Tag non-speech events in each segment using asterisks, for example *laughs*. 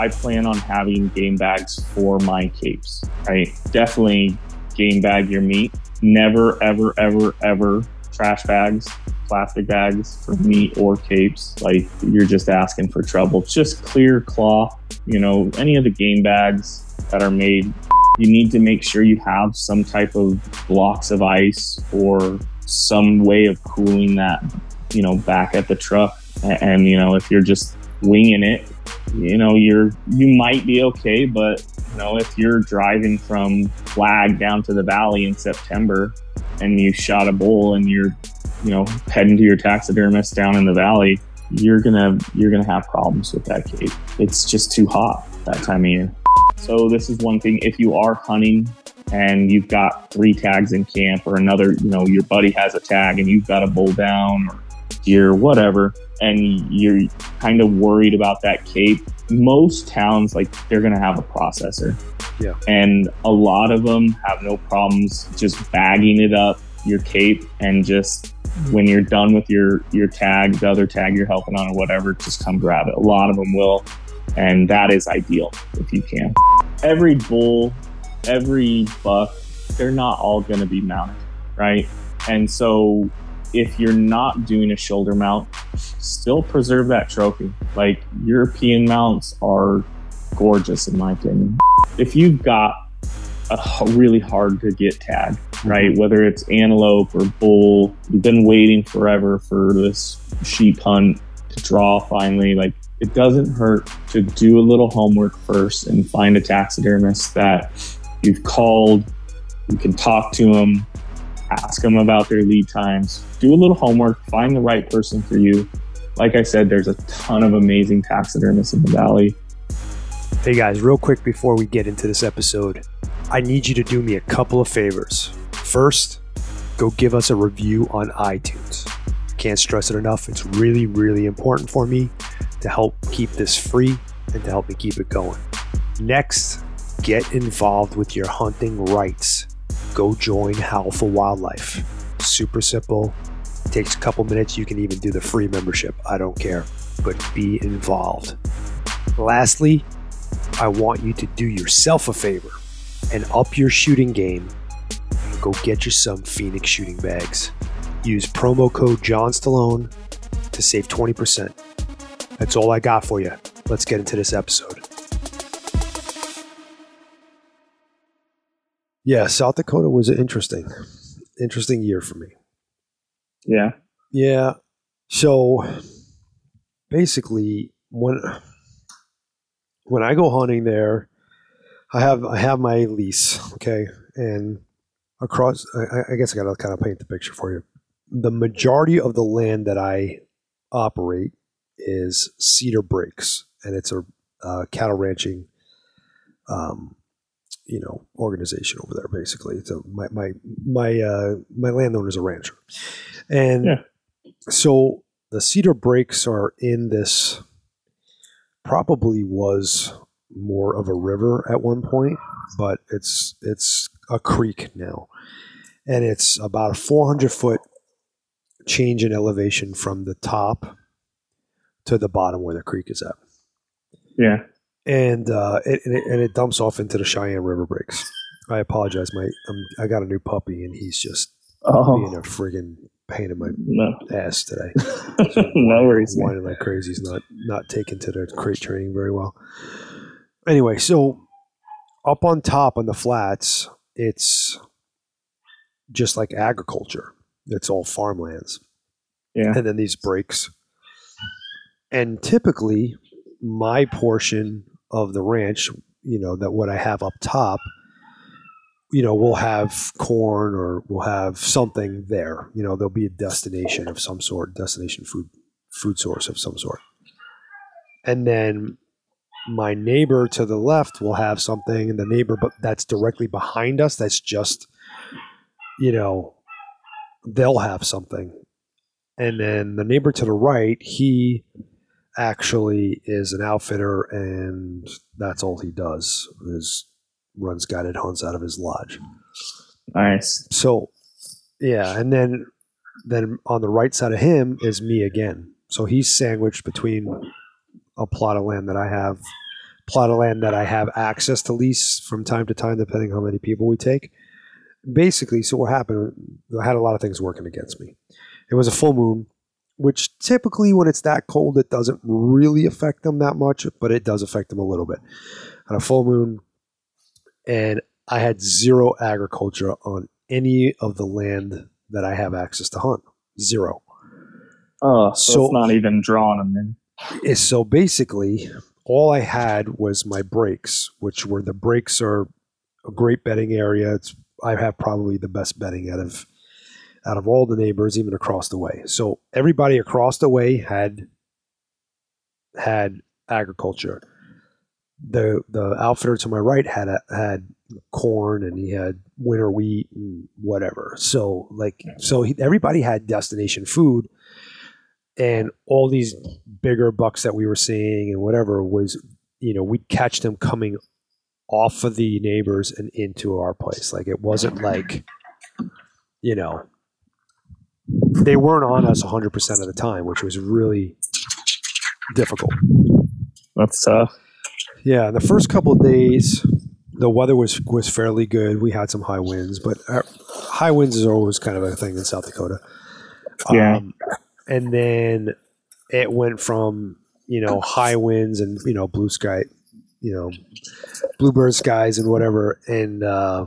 I plan on having game bags for my capes, right? Definitely game bag your meat. Never, ever, ever, ever trash bags, plastic bags for meat or capes. Like you're just asking for trouble. Just clear cloth, you know, any of the game bags that are made. You need to make sure you have some type of blocks of ice or some way of cooling that, you know, back at the truck. And, and you know, if you're just winging it, you know, you're you might be okay, but you know, if you're driving from Flag down to the valley in September and you shot a bull and you're, you know, heading to your taxidermist down in the valley, you're gonna you're gonna have problems with that cape. It's just too hot that time of year. So this is one thing. If you are hunting and you've got three tags in camp, or another, you know, your buddy has a tag and you've got a bull down or deer, whatever, and you're kind of worried about that cape, most towns like they're to have a processor. Yeah. And a lot of them have no problems just bagging it up your cape and just when you're done with your your tag, the other tag you're helping on or whatever, just come grab it. A lot of them will, and that is ideal if you can. Every bull, every buck, they're not all going to be mounted, right? And so if you're not doing a shoulder mount, still preserve that trophy. Like European mounts are gorgeous in my opinion. If you've got a really hard to get tag, mm-hmm. right? Whether it's antelope or bull, you've been waiting forever for this sheep hunt to draw finally. Like it doesn't hurt to do a little homework first and find a taxidermist that you've called, you can talk to them, ask them about their lead times, do a little homework, find the right person for you. Like I said, there's a ton of amazing taxidermists in the valley. Hey guys, real quick before we get into this episode, I need you to do me a couple of favors. First, go give us a review on iTunes. Can't stress it enough. It's really, really important for me to help keep this free and to help me keep it going. Next, get involved with your hunting rights. Go join Howl for Wildlife. Super simple. Takes a couple minutes. You can even do the free membership. I don't care. But be involved. Lastly, I want you to do yourself a favor and up your shooting game go get you some Phoenix shooting bags. Use promo code John Stallone to save 20%. That's all I got for you. Let's get into this episode. Yeah, South Dakota was an interesting, interesting year for me. Yeah. Yeah. So basically, when when I go hunting there, I have I have my lease, okay, and across. I, I guess I got to kind of paint the picture for you. The majority of the land that I operate is Cedar Breaks, and it's a uh, cattle ranching, um, you know, organization over there. Basically, it's a my my my uh, my landowner is a rancher, and Yeah. so the Cedar Breaks are in this. Probably was more of a river at one point, but it's it's a creek now, and it's about a 400 foot change in elevation from the top to the bottom where the creek is at, Yeah. And uh, it, and it and it dumps off into the Cheyenne River breaks. I apologize, mate. I'm, I got a new puppy, and he's just being Oh, a friggin' pain in my no. ass today. *laughs* no worries. whining like crazy. He's not not taken to the crate training very well. Anyway, so up on top on the flats, it's just like agriculture. It's all farmlands, Yeah. and then these breaks. And typically, my portion of the ranch, you know, that what I have up top, you know, we'll have corn or we'll have something there. You know, there'll be a destination of some sort, destination food food source of some sort. And then my neighbor to the left will have something, and the neighbor but that's directly behind us, that's just, you know, they'll have something. And then the neighbor to the right, he actually is an outfitter, and that's all he does is runs guided hunts out of his lodge. Nice. So, yeah, and then then on the right side of him is me again. So he's sandwiched between a plot of land that I have, plot of land that I have access to lease from time to time, depending how many people we take. Basically, so what happened? I had a lot of things working against me. It was a full moon, which typically, when it's that cold, it doesn't really affect them that much, but it does affect them a little bit. On a full moon, and I had zero agriculture on any of the land that I have access to hunt. Zero. Oh, so, so it's not even drawing them in. So basically, all I had was my breaks, which were the breaks are a great bedding area. It's I have probably the best bedding out of out of all the neighbors, even across the way. So everybody across the way had had agriculture. The the outfitter to my right had a, had corn and he had winter wheat and whatever. So like so he, everybody had destination food and all these bigger bucks that we were seeing and whatever was you know we'd catch them coming off of the neighbors and into our place like it wasn't like you know they weren't on us 100% of the time which was really difficult. That's tough. Yeah the first couple of days the weather was was fairly good. We had some high winds but high winds is always kind of a thing in south dakota. Yeah. Um, and then it went from you know high winds and you know blue sky, you know bluebird skies and whatever, and uh,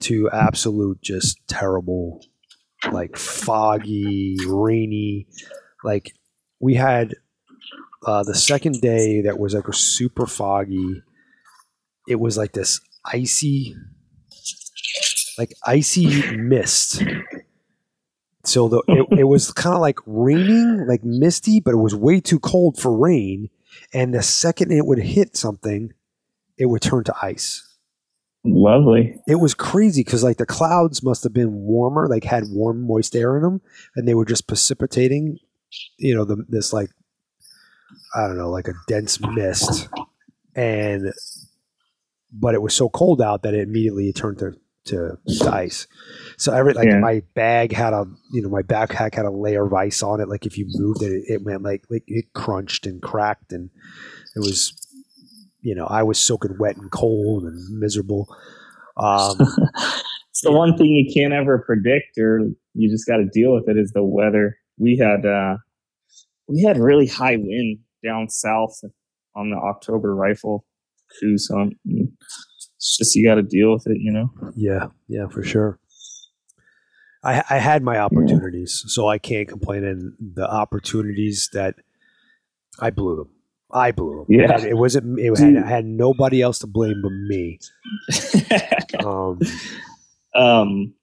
to absolute just terrible, like foggy, rainy. Like we had uh, the second day that was like a super foggy. It was like this icy, like icy mist so the, it, *laughs* it was kind of like raining, like misty, but it was way too cold for rain. And the second it would hit something, it would turn to ice. Lovely. It was crazy because like the clouds must have been warmer, like had warm, moist air in them, and they were just precipitating, you know, the, this like I don't know, like a dense mist, and but it was so cold out that it immediately turned to to, ice. So every like yeah. my bag had a you know my backpack had a layer of ice on it. Like if you moved it, it went like like it crunched and cracked, and it was you know I was soaking wet and cold and miserable. Um, *laughs* it's the yeah. one thing you can't ever predict, or you just got to deal with it. Is the weather. We had uh, we had really high wind down south on the October rifle cruise hunt. It's just you got to deal with it, you know. Yeah, yeah, for sure. I, I had my opportunities, so I can't complain. And the opportunities that I blew them, I blew them. Yeah, it wasn't. It had, I had nobody else to blame but me. *laughs* um, um,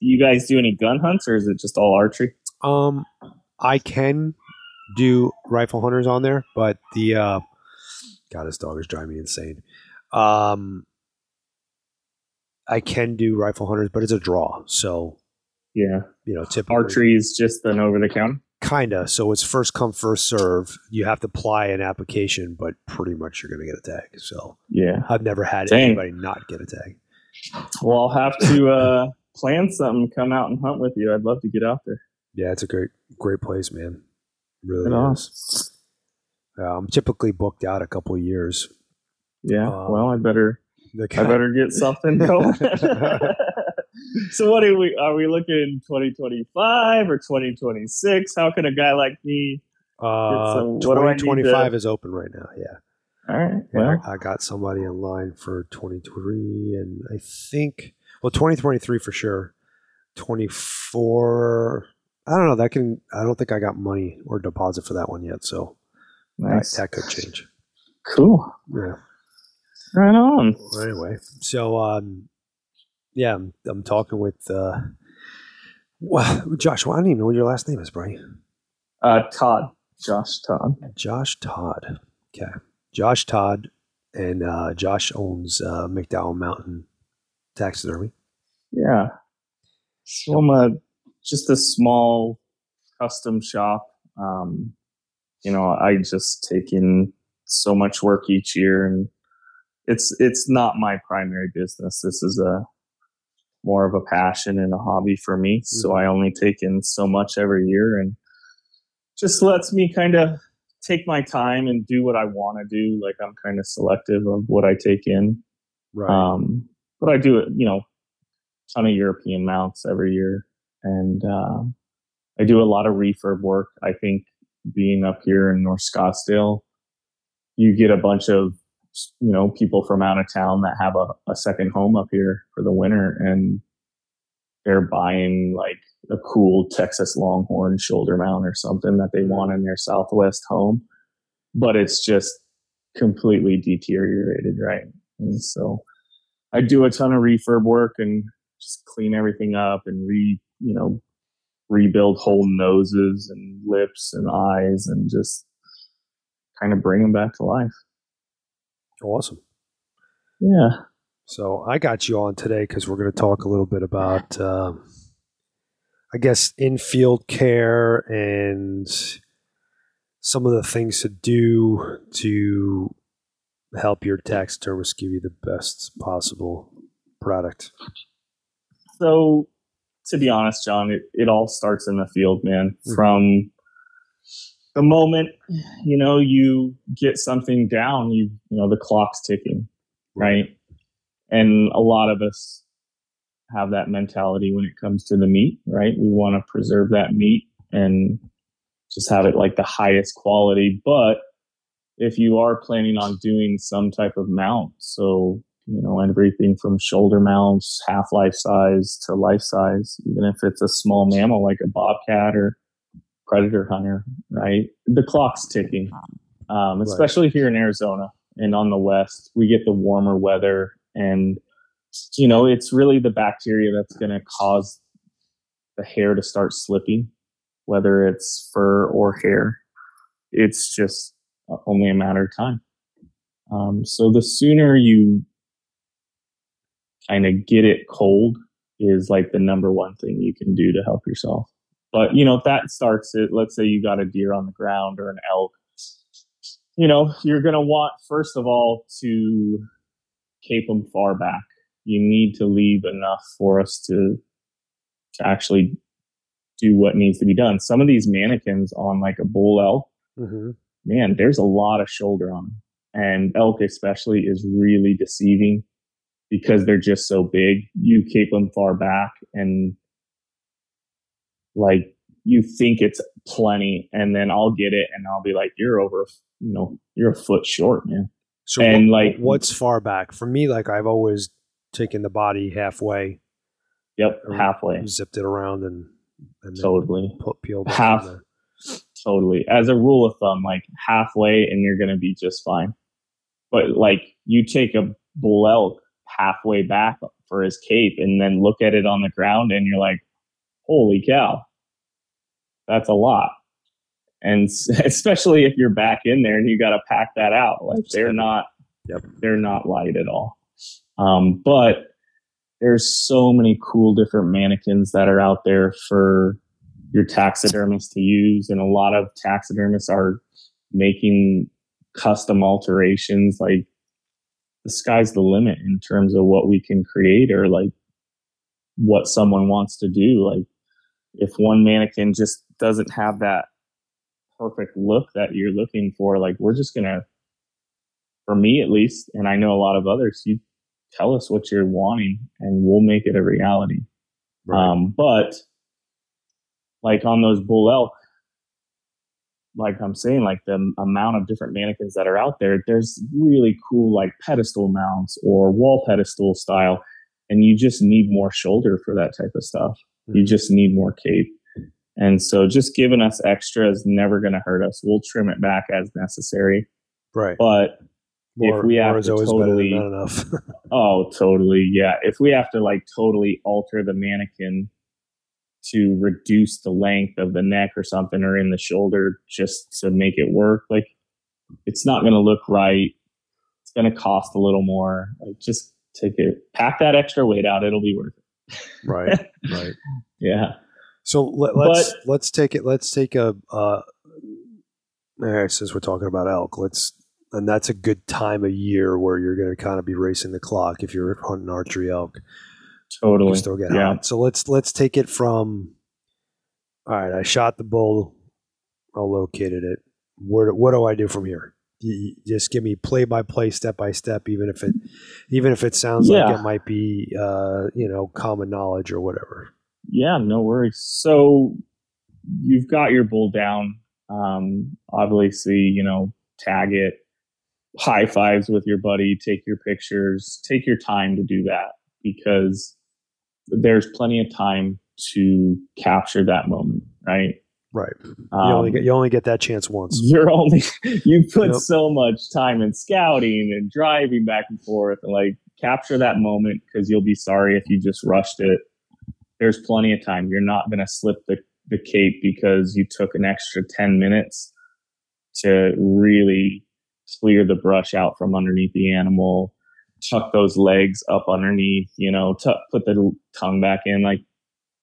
you guys do any gun hunts, or is it just all archery? Um, I can do rifle hunters on there, but the uh, God, this dog is driving me insane. Um, I can do rifle hunters, but it's a draw. So yeah, you know, typically archery is just an over the counter. Kinda. So it's first come, first serve. You have to apply an application, but pretty much you're going to get a tag. So yeah, I've never had Dang. anybody not get a tag. Well, I'll have to uh, plan something, come out and hunt with you. I'd love to get out there. Yeah, it's a great, great place, man. Really is. Uh, I'm typically booked out a couple years. Yeah. Um, well, I better I better get something *laughs* going. *laughs* so what are we are we looking 2025 or 2026? How can a guy like me uh, 2025 is open right now, yeah. All right. Well, I got somebody in line for 23 and I think well 2023 for sure. 24 I don't know, that can I don't think I got money or deposit for that one yet, so nice. that, that could change. Cool. Yeah. Right on. Anyway, so um, yeah, I'm, I'm talking with uh, well, Josh. Well, I don't even know what your last name is, Brian. Uh, Todd. Josh Todd. Josh Todd. Okay, Josh Todd, and uh, Josh owns uh, McDowell Mountain Taxidermy. Yeah. So I'm a just a small custom shop. Um, you know, I just take in so much work each year and it's it's not my primary business. This is a more of a passion and a hobby for me. Mm-hmm. So I only take in so much every year and just lets me kind of take my time and do what I want to do. Like I'm kind of selective of what I take in. Right. Um, but I do it, you know, ton of European mounts every year, and uh, I do a lot of refurb work. I think being up here in North Scottsdale, you get a bunch of you know people from out of town that have a, a second home up here for the winter, and they're buying like a cool Texas Longhorn shoulder mount or something that they want in their Southwest home, but it's just completely deteriorated, right? And so I do a ton of refurb work and just clean everything up and re, you know, rebuild whole noses and lips and eyes and just kind of bring them back to life. Awesome. Yeah. So I got you on today because we're going to talk a little bit about, um, I guess, infield care and some of the things to do to help your taxidermist give you the best possible product. So, to be honest, John, it, it all starts in the field, man. Mhm. From the moment you know you get something down, you you know the clock's ticking, right? And a lot of us have that mentality when it comes to the meat, right? We want to preserve that meat and just have it like the highest quality. But if you are planning on doing some type of mount, so you know everything from shoulder mounts, half life size to life size, even if it's a small mammal like a bobcat or predator hunter, right? The clock's ticking, um, especially here in Arizona and on the west. We get the warmer weather, and you know it's really the bacteria that's going to cause the hair to start slipping, whether it's fur or hair. It's just only a matter of time. Um, so the sooner you kind of get it cold is like the number one thing you can do to help yourself. But you know, if that starts it, let's say you got a deer on the ground or an elk, you know, you're going to want, first of all, to cape them far back. You need to leave enough for us to, to actually do what needs to be done. Some of these mannequins on like a bull elk, Mm-hmm. man, there's a lot of shoulder on them. And elk especially is really deceiving because they're just so big. You keep them far back and like you think it's plenty and then I'll get it and I'll be like, you're over, you know, you're a foot short, man. So And, what- like- what's far back for me? Like I've always taken the body halfway, Yep. Halfway. zipped it around, and and Totally. put peeled Half. Totally. As a rule of thumb, like halfway and you're going to be just fine. But like you take a bull elk halfway back for his cape and then look at it on the ground and you're like, holy cow, that's a lot. And *laughs* especially if you're back in there and you got to pack that out, like they're not, Yep. they're not light at all. Um, but there's so many cool different mannequins that are out there for your taxidermist to use and a lot of taxidermists are making custom alterations like the sky's the limit in terms of what we can create or like what someone wants to do like if one mannequin just doesn't have that perfect look that you're looking for like we're just gonna for me at least and i know a lot of others you tell us what you're wanting and we'll make it a reality Right. um, but like on those bull elk, like I'm saying, like the amount of different mannequins that are out there, there's really cool like pedestal mounts or wall pedestal style. And you just need more shoulder for that type of stuff. You Mhm. just need more cape. And so just giving us extra is never going to hurt us. We'll trim it back as necessary. right. But More, if we have to totally- better than not enough. *laughs* Oh, totally. Yeah. If we have to like totally alter the mannequin to reduce the length of the neck or something or in the shoulder just to make it work, like it's not going to look right. It's going to cost a little more. Like just take it, pack that extra weight out. It'll be worth it. right. *laughs* Right. Yeah. So let, let's let's take it. Let's take a. Uh, all right, since we're talking about elk, let's and that's a good time of year where you're going to kind of be racing the clock if you're hunting archery elk. You Totally. still get Yeah. hot. So let's let's take it from. All right, I shot the bull. I located it. What what do I do from here? You just give me play by play, step by step, even if it even if it sounds yeah. like it might be uh, you know common knowledge or whatever. Yeah, no worries. So you've got your bull down. Um, obviously, you know, tag it, high fives with your buddy, take your pictures, take your time to do that because there's plenty of time to capture that moment, right? Right. You, um, only get, you only get that chance once. *laughs* You're only you put yep. so much time in scouting and driving back and forth and like capture that moment because you'll be sorry if you just rushed it. There's plenty of time. You're not going to slip the, the cape because you took an extra 10 minutes to really clear the brush out from underneath the animal, tuck those legs up underneath, you know, tuck, put the tongue back in, like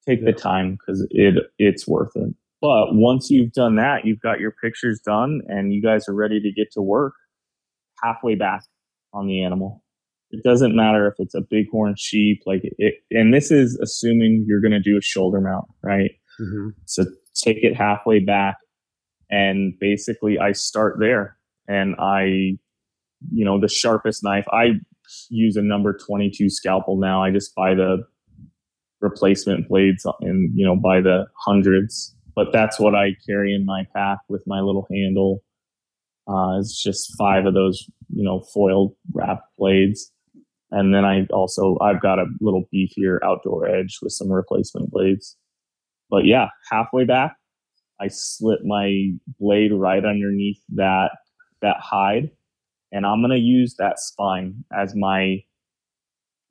take yeah. the time because it it's worth it. But once you've done that, you've got your pictures done and you guys are ready to get to work halfway back on the animal. It doesn't matter if it's a bighorn sheep, like it, and this is assuming you're going to do a shoulder mount, right? Mm-hmm. So take it halfway back and basically I start there and I, you know, the sharpest knife. I use a number 22 scalpel now. I just buy the replacement blades and, you know, by the hundreds. But that's what I carry in my pack with my little handle. Uh, it's just five of those, you know, foil wrapped blades. And then I also, I've got a little beefier outdoor edge with some replacement blades. But yeah, halfway back, I slip my blade right underneath that that hide, and I'm gonna use that spine as my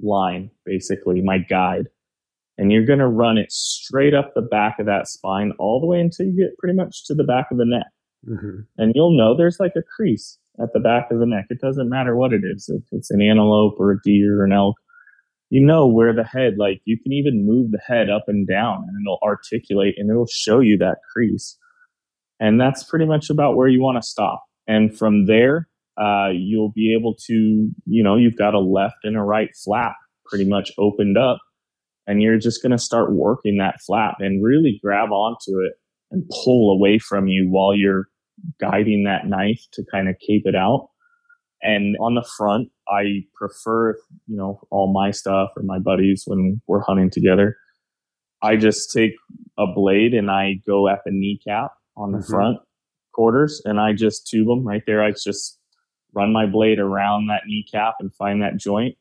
line, basically my guide. And you're gonna run it straight up the back of that spine all the way until you get pretty much to the back of the neck. Mm-hmm. And you'll know there's like a crease at the back of the neck. It doesn't matter what it is, if it's an antelope or a deer or an elk you know where the head, like you can even move the head up and down and it'll articulate and it'll show you that crease. And that's pretty much about where you want to stop. And from there, uh, you'll be able to, you know, you've got a left and a right flap pretty much opened up. And you're just going to start working that flap and really grab onto it and pull away from you while you're guiding that knife to kind of cape it out. And on the front, I prefer, you know, all my stuff or my buddies when we're hunting together. I just take a blade and I go at the kneecap on the mm-hmm. front quarters and I just tube them right there. I just run my blade around that kneecap and find that joint.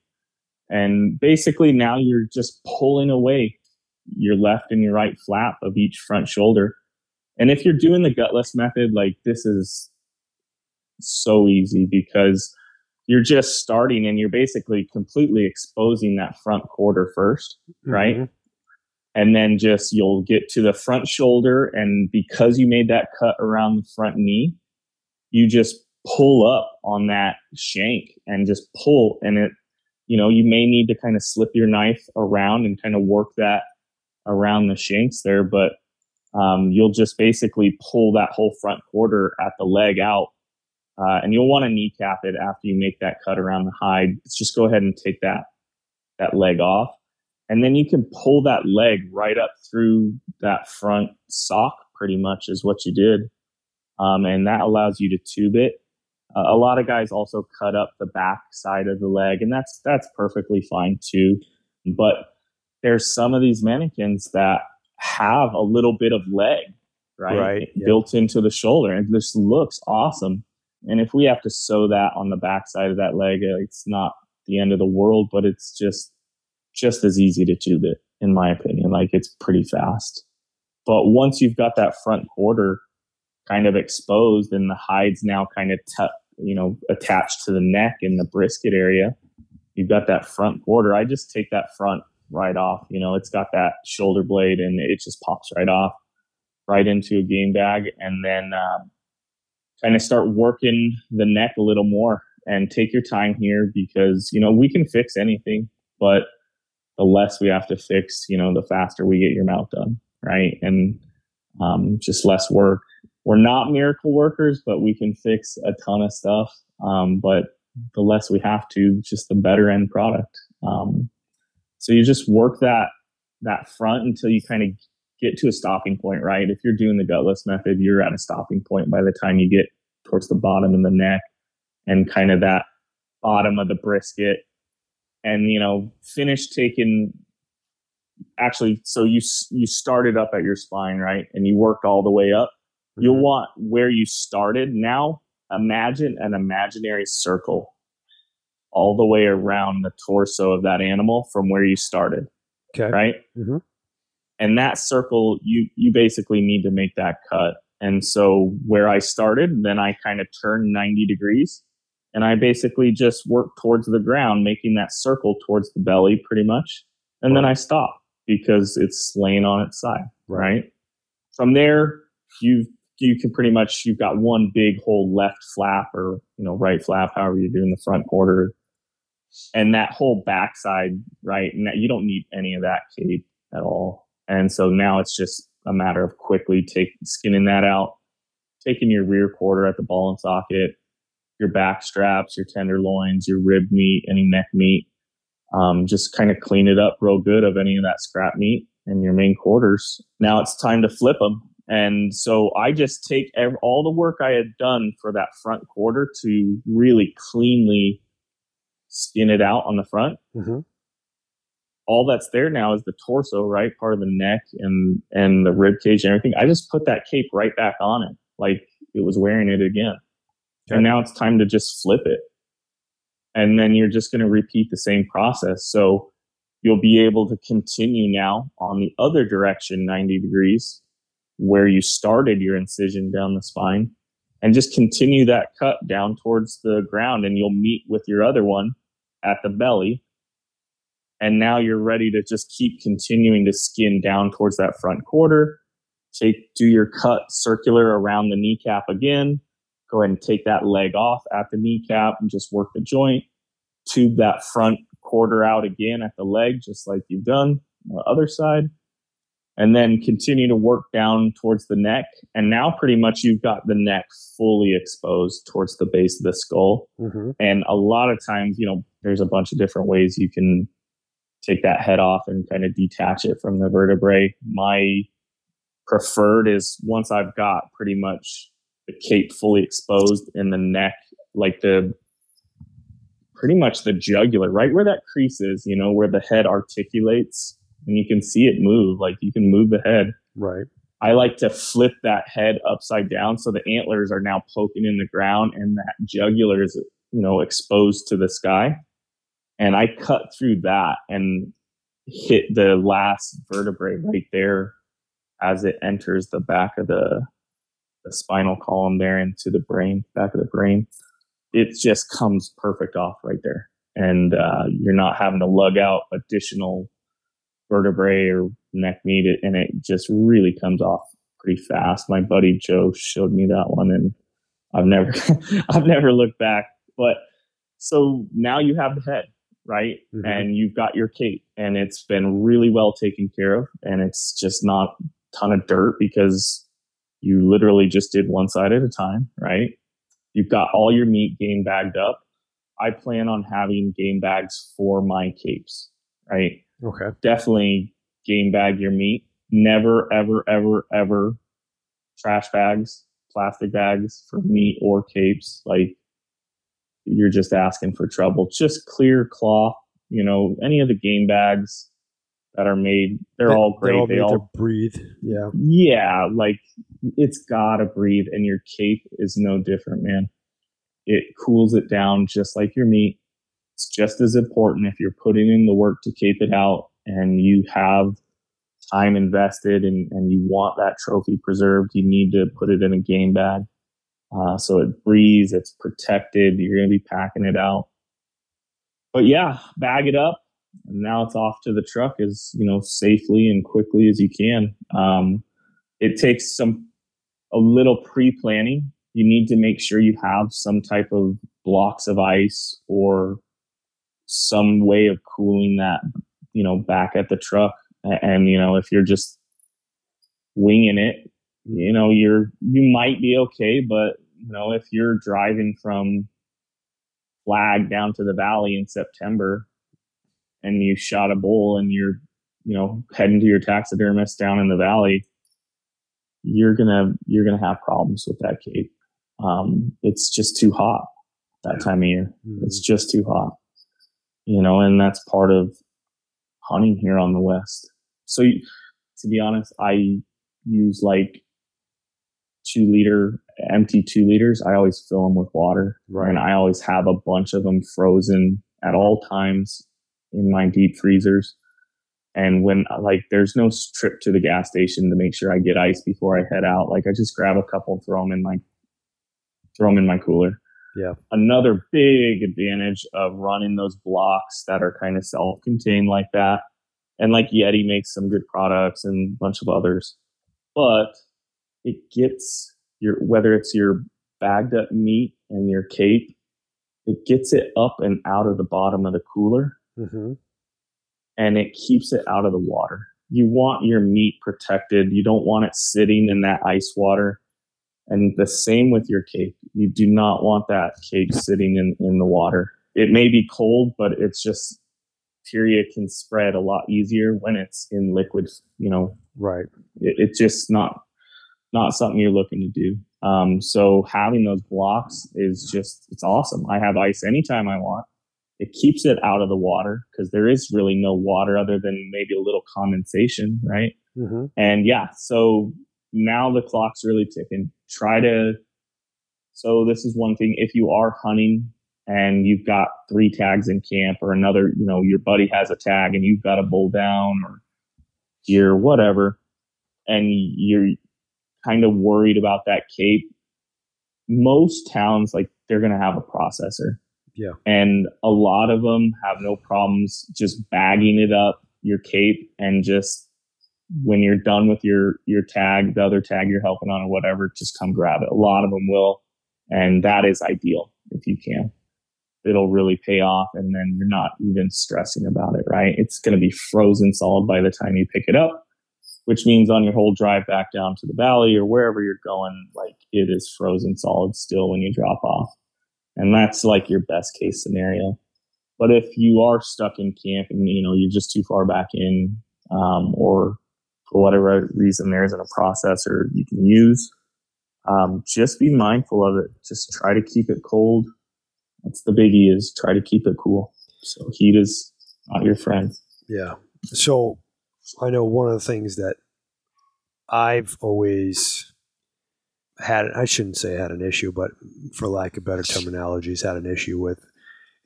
And basically now you're just pulling away your left and your right flap of each front shoulder. And if you're doing the gutless method, like this is so easy because you're just starting and you're basically completely exposing that front quarter 1st right? Mm-hmm. And then just you'll get to the front shoulder. And because you made that cut around the front knee, you just pull up on that shank and just pull. And it, you know, you may need to kind of slip your knife around and kind of work that around the shanks there, but um, you'll just basically pull that whole front quarter at the leg out uh, and you'll want to kneecap it after you make that cut around the hide. Just go ahead and take that, that leg off. And then you can pull that leg right up through that front sock pretty much is what you did. Um, and that allows you to tube it. Uh, a lot of guys also cut up the back side of the leg and that's, that's perfectly fine too. But there's some of these mannequins that have a little bit of leg, right? right Built into the shoulder and this looks awesome. And if we have to sew that on the backside of that leg, uh, it's not the end of the world, but it's just just as easy to tube it, in my opinion. Like it's pretty fast. But once you've got that front quarter kind of exposed and the hide's now kind of t- you know attached to the neck in the brisket area, you've got that front quarter. I just take that front right off. You know, it's got that shoulder blade and it just pops right off, right into a game bag, and then. Um, kind of start working the neck a little more and take your time here because, you know, we can fix anything, but the less we have to fix, you know, the faster we get your mouth done. Right. And um, just less work. We're not miracle workers, but we can fix a ton of stuff. Um, but the less we have to, just the better end product. Um, so you just work that that front until you kind of get to a stopping point, right? If you're doing the gutless method, you're at a stopping point by the time you get towards the bottom of the neck and kind of that bottom of the brisket. And, you know, finish taking actually, so you, you started up at your spine, right? And you worked all the way up. Mm-hmm. You'll want where you started. Now imagine an imaginary circle all the way around the torso of that animal from where you started. Okay. Right. Mm-hmm. And that circle, you you basically need to make that cut. And so where I started, then I kind of turned 90 degrees and I basically just worked towards the ground, making that circle towards the belly pretty much. And then I stopped because it's laying on its side. Right. From there, you you can pretty much you've got one big whole left flap or you know right flap, however you're doing the front quarter, and that whole backside, right? And you don't need any of that cape at all. And so now it's just a matter of quickly take skinning that out, taking your rear quarter at the ball and socket, your back straps, your tenderloins, your rib meat, any neck meat. Um, just kind of clean it up real good of any of that scrap meat and your main quarters. Now it's time to flip them. And so I just take all the work I had done for that front quarter to really cleanly skin it out on the front. Mm-hmm. All that's there now is the torso, right? Part of the neck and and the rib cage and everything. I just put that cape right back on it, like it was wearing it again. Okay. And now it's time to just flip it. And then you're just going to repeat the same process. So you'll be able to continue now on the other direction 90 degrees where you started your incision down the spine and just continue that cut down towards the ground and you'll meet with your other one at the belly. And now you're ready to just keep continuing to skin down towards that front quarter. Take, do your cut circular around the kneecap again. Go ahead and take that leg off at the kneecap and just work the joint. Tube that front quarter out again at the leg, just like you've done on the other side and then continue to work down towards the neck. And now pretty much you've got the neck fully exposed towards the base of the skull. Mm-hmm. And a lot of times, you know, there's a bunch of different ways you can take that head off and kind of detach it from the vertebrae. My preferred is once I've got pretty much the cape fully exposed in the neck, like the pretty much the jugular, right where that crease is, you know, where the head articulates and you can see it move. Like you can move the head. Right. I like to flip that head upside down so the antlers are now poking in the ground and that jugular is, you know, exposed to the sky. And I cut through that and hit the last vertebrae right there as it enters the back of the, the spinal column there into the brain, back of the brain. It just comes perfect off right there. And uh, you're not having to lug out additional vertebrae or neck meat, and it just really comes off pretty fast. My buddy Joe showed me that one, and I've never, *laughs* I've never looked back. But so now you have the head, right? Mm-hmm. And you've got your cape, and it's been really well taken care of, and it's just not a ton of dirt because you literally just did one side at a time, right? You've got all your meat game bagged up. I plan on having game bags for my capes, right? Okay. Definitely game bag your meat. Never, ever, ever, ever trash bags, plastic bags for meat or capes. Like you're just asking for trouble. Just clear cloth, you know, any of the game bags that are made, they're they, all great. They all, they all breathe. Yeah. Yeah. Like it's gotta breathe and your cape is no different, man. It cools it down just like your meat. It's just as important if you're putting in the work to keep it out and you have time invested and, and you want that trophy preserved, you need to put it in a game bag. Uh, so it breathes, it's protected. You're going to be packing it out. But yeah, bag it up. And now it's off to the truck as, you know, safely and quickly as you can. Um, it takes some, a little pre planning. You need to make sure you have some type of blocks of ice or some way of cooling that, you know, back at the truck. And, you know, if you're just winging it, you know, you're, you might be okay, but, you know, if you're driving from flag down to the valley in September and you shot a bull and you're, you know, heading to your taxidermist down in the valley, you're gonna, you're gonna have problems with that cape. um, it's just too hot that time of year. Mhm. It's just too hot, you know, and that's part of hunting here on the west. So, you, to be honest, I use like two liter, empty two liters. I always fill them with water, Right. and I always have a bunch of them frozen at all times in my deep freezers. And when like there's no trip to the gas station to make sure I get ice before I head out, like I just grab a couple and throw them in my throw them in my cooler. Yeah. Another big advantage of running those blocks that are kind of self-contained like that, and like Yeti makes some good products and a bunch of others, but it gets your whether it's your bagged up meat and your cape, it gets it up and out of the bottom of the cooler Mhm. and it keeps it out of the water. You want your meat protected. You don't want it sitting in that ice water. And the same with your cape. You do not want that cape sitting in, in the water. It may be cold, but it's just bacteria can spread a lot easier when it's in liquid, you know, Right. it, it's just not not something you're looking to do. Um, so having those blocks is just it's awesome. I have ice anytime I want. It keeps it out of the water because there is really no water other than maybe a little condensation, right? hmm And yeah, so now the clock's really ticking. Try to. So this is one thing. If you are hunting and you've got three tags in camp, or another, you know, your buddy has a tag and you've got a bull down or deer, whatever, and you're kind of worried about that cape. Most towns, like they're going to have a processor. Yeah. And a lot of them have no problems just bagging it up your cape and just when you're done with your your tag, the other tag you're helping on or whatever, just come grab it. A lot of them will, and that is ideal if you can. It'll really pay off, and then you're not even stressing about it. Right? It's going to be frozen solid by the time you pick it up, which means on your whole drive back down to the valley or wherever you're going, like it is frozen solid still when you drop off, and that's like your best case scenario. But if you are stuck in camp and you know you're just too far back in, um, or for whatever reason there isn't a processor you can use, um, just be mindful of it. Just try to keep it cold. That's the biggie is try to keep it cool. So heat is not your friend. Yeah. So I know one of the things that I've always had, I shouldn't say had an issue, but for lack of better terminologies, had an issue with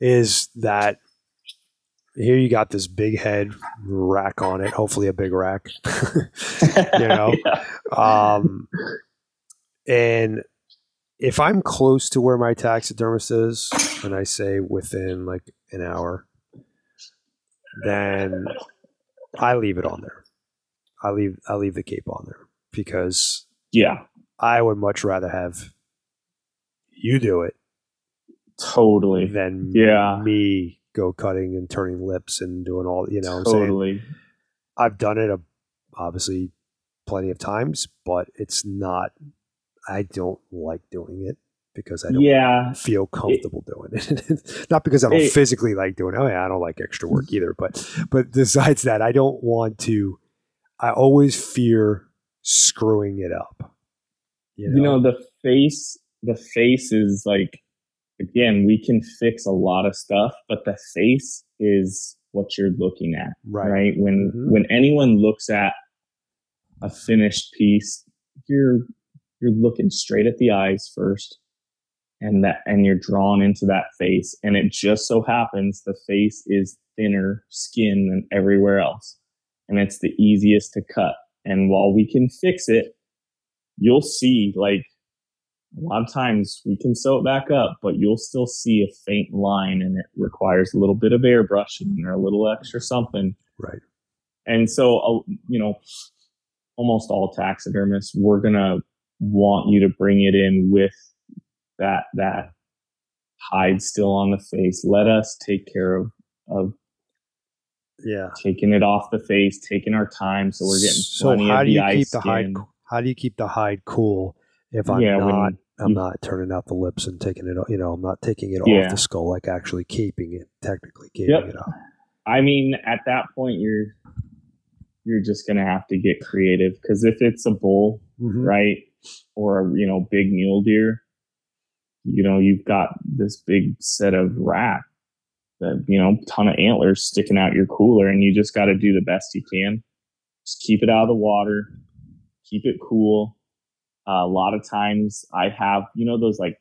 is that here you got this big head rack on it, hopefully a big rack, *laughs* you *laughs* know? Yeah. Um, and if I'm close to where my taxidermist is, and I say within like an hour, then I leave it on there. I leave I leave the cape on there because Yeah, I would much rather have you do it totally. than Yeah. me go cutting and turning lips and doing all you know. what I'm saying Totally. I've done it uh, obviously plenty of times, but it's not. I don't like doing it because I don't Yeah. feel comfortable doing it. *laughs* not because I don't It- physically like doing. it. Oh yeah, I don't like extra work either. But but besides that, I don't want to. I always fear screwing it up. You know, You know, the face, the face is like, again, we can fix a lot of stuff, but the face is what you're looking at. right? right? When Mhm. when anyone looks at a finished piece, you're you're looking straight at the eyes first, and that and you're drawn into that face. And it just so happens the face is thinner skin than everywhere else, and it's the easiest to cut. And while we can fix it, you'll see like a lot of times we can sew it back up, but you'll still see a faint line and it requires a little bit of airbrushing or a little extra something. Right. And so, uh, you know, almost all taxidermists, we're going to want you to bring it in with that, that hide still on the face. Let us take care of, of Yeah. taking it off the face, taking our time. So we're getting So plenty how of do you keep the hide? skin. How do you keep the hide cool if I'm Yeah, not? I'm you- not turning out the lips and taking it. You know, I'm not taking it Yeah. off the skull, like actually keeping it, technically keeping Yep. it off. I mean, at that point, you're you're just gonna have to get creative because if it's a bull, Mhm. right, or a you know big mule deer, you know, you've got this big set of rack that, you know, ton of antlers sticking out your cooler and you just got to do the best you can. Just keep it out of the water, keep it cool. Uh, a lot of times I have, you know, those like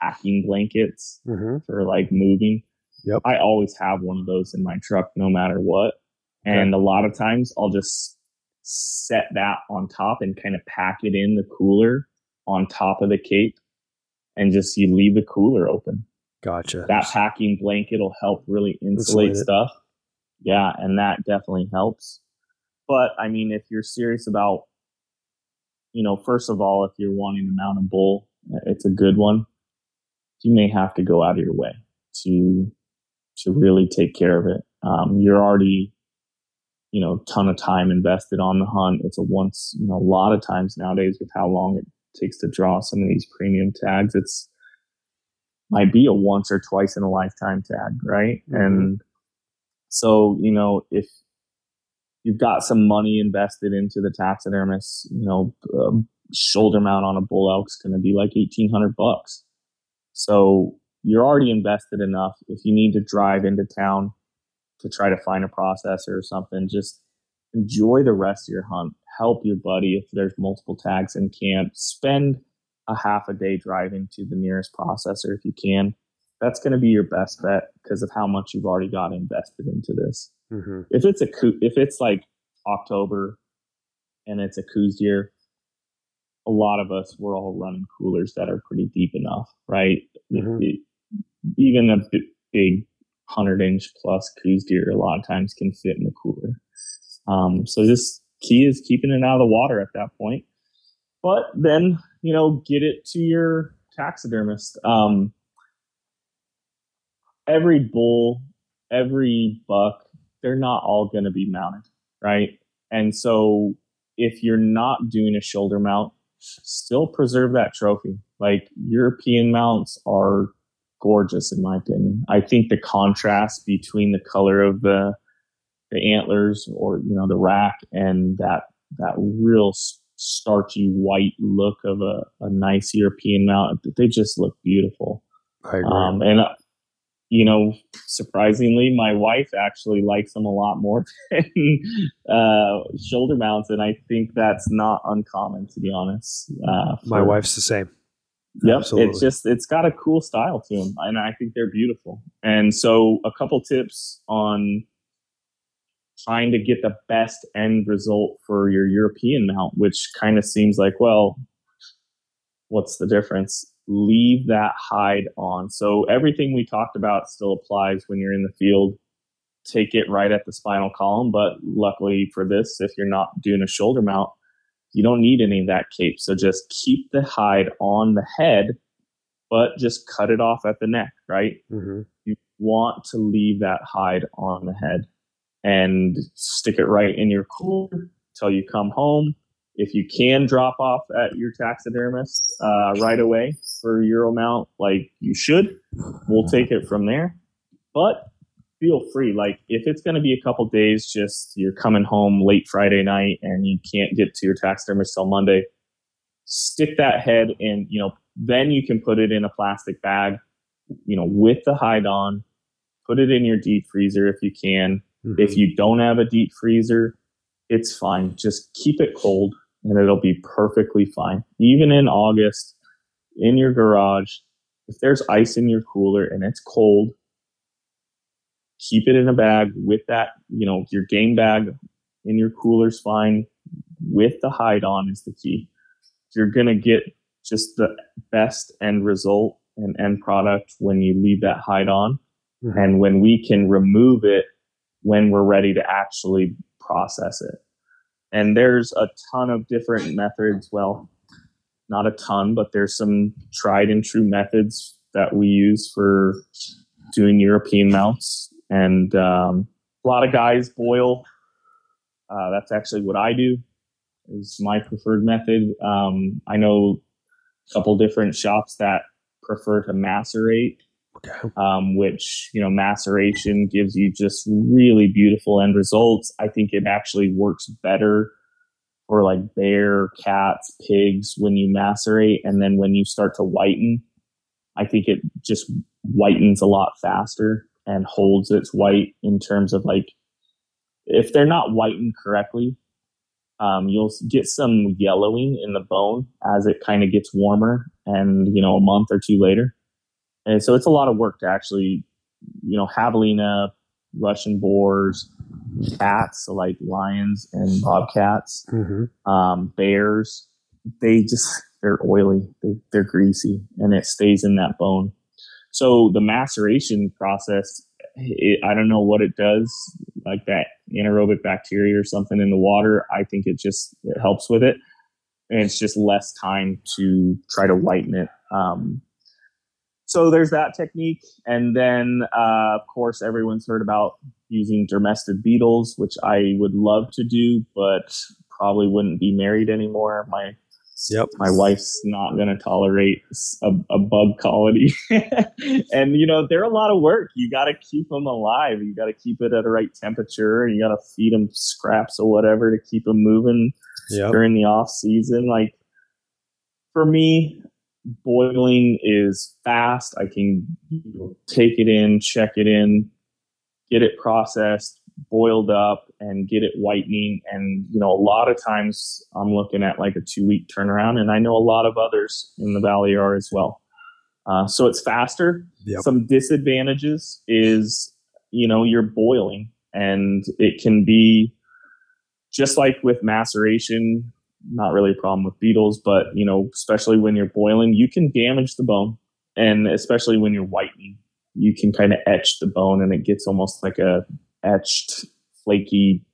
packing blankets Mm-hmm. for like moving. Yep. I always have one of those in my truck no matter what. And a lot of times I'll just set that on top and kind of pack it in the cooler on top of the cape and just you leave the cooler open. Gotcha. That packing blanket will help really insulate stuff. Yeah, and that definitely helps. But I mean, if you're serious about, you know, first of all, if you're wanting to mount a bull, it's a good one. You may have to go out of your way to to really take care of it. Um, you're already, you know, ton of time invested on the hunt. It's a once, you know, a lot of times nowadays with how long it takes to draw some of these premium tags, it's might be a once or twice in a lifetime tag, right? Mhm. And so, you know, if you've got some money invested into the taxidermist, you know, um, shoulder mount on a bull elk's going to be like 1800 bucks. So you're already invested enough. If you need to drive into town to try to find a processor or something, just enjoy the rest of your hunt. Help your buddy if there's multiple tags in camp. Spend a half a day driving to the nearest processor if you can. That's going to be your best bet because of how much you've already got invested into this. Mm-hmm. If it's a if it's like October and it's a Coues year, a lot of us we're all running coolers that are pretty deep enough, right? Mhm. It- even a big hundred inch plus Coues deer a lot of times can fit in the cooler. Um, so just key is keeping it out of the water at that point. But then you know get it to your taxidermist. Um, every bull, every buck, they're not all going to be mounted, right? And so if you're not doing a shoulder mount, still preserve that trophy. Like European mounts are gorgeous in my opinion. I think the contrast between the color of the the antlers or you know the rack and that that real starchy white look of a, a nice European mount, they just look beautiful. I agree. Um, and uh, you know, surprisingly, my wife actually likes them a lot more *laughs* than uh, shoulder mounts, and I think that's not uncommon, to be honest. Uh, My wife's the same. Yep, Absolutely. it's just it's got a cool style to them, and I think they're beautiful. And so, a couple tips on trying to get the best end result for your European mount, which kind of seems like, well, what's the difference? Leave that hide on. So everything we talked about still applies when you're in the field. Take it right at the spinal column, but luckily for this, if you're not doing a shoulder mount, you don't need any of that cape. So just keep the hide on the head, but just cut it off at the neck, right? hmm You want to leave that hide on the head and stick it right in your cooler till you come home. If you can drop off at your taxidermist uh, right away for Euro mount, like you should, we'll take it from there. But feel free, like if it's going to be a couple days, just you're coming home late Friday night and you can't get to your taxidermist till Monday, stick that head in, you know, then you can put it in a plastic bag, you know, with the hide on, put it in your deep freezer if you can. Mm-hmm. If you don't have a deep freezer, it's fine. Just keep it cold and it'll be perfectly fine. Even in August, in your garage, if there's ice in your cooler and it's cold, keep it in a bag with that, you know, your game bag in your cooler's fine. With the hide on is the key. You're going to get just the best end result and end product when you leave that hide on. Mhm. And when we can remove it when we're ready to actually process it. And there's a ton of different methods. Well, not a ton, but there's some tried and true methods that we use for doing European mounts. And um, a lot of guys boil. Uh, that's actually what I do. Is my preferred method. Um, I know a couple different shops that prefer to macerate Okay. um, which you know maceration gives you just really beautiful end results. I think it actually works better for like bear, cats, pigs when you macerate, and then when you start to whiten, I think it just whitens a lot faster and holds its white in terms of like if they're not whitened correctly, um, you'll get some yellowing in the bone as it kind of gets warmer and you know a month or two later and so it's a lot of work to actually you know javelina russian boars cats so like lions and bobcats Mm-hmm. um, bears. They just they're oily. They, they're greasy and it stays in that bone. So the maceration process it, i don't know what it does like that anaerobic bacteria or something in the water. I think it just it helps with it. And it's just less time to try to whiten it um, so there's that technique. And then uh, of course everyone's heard about using dermestid beetles which i would love to do but probably wouldn't be married anymore. My Yep. my wife's not going to tolerate a, a bug colony. *laughs* And you know they're a lot of work. You got to keep them alive. You got to keep it at the right temperature. You got to feed them scraps or whatever to keep them moving Yep. during the off season. Like for me boiling is fast. I can take it in check it in get it processed boiled up and get it whitening. And you know a lot of times i'm looking at like a two week turnaround and i know a lot of others in the valley are as well. Uh, so it's faster. Yep. some disadvantages is you know you're boiling and it can be just like with maceration not really a problem with beetles but you know especially when you're boiling you can damage the bone. And especially when you're whitening you can kind of etch the bone and it gets almost like a etched flaky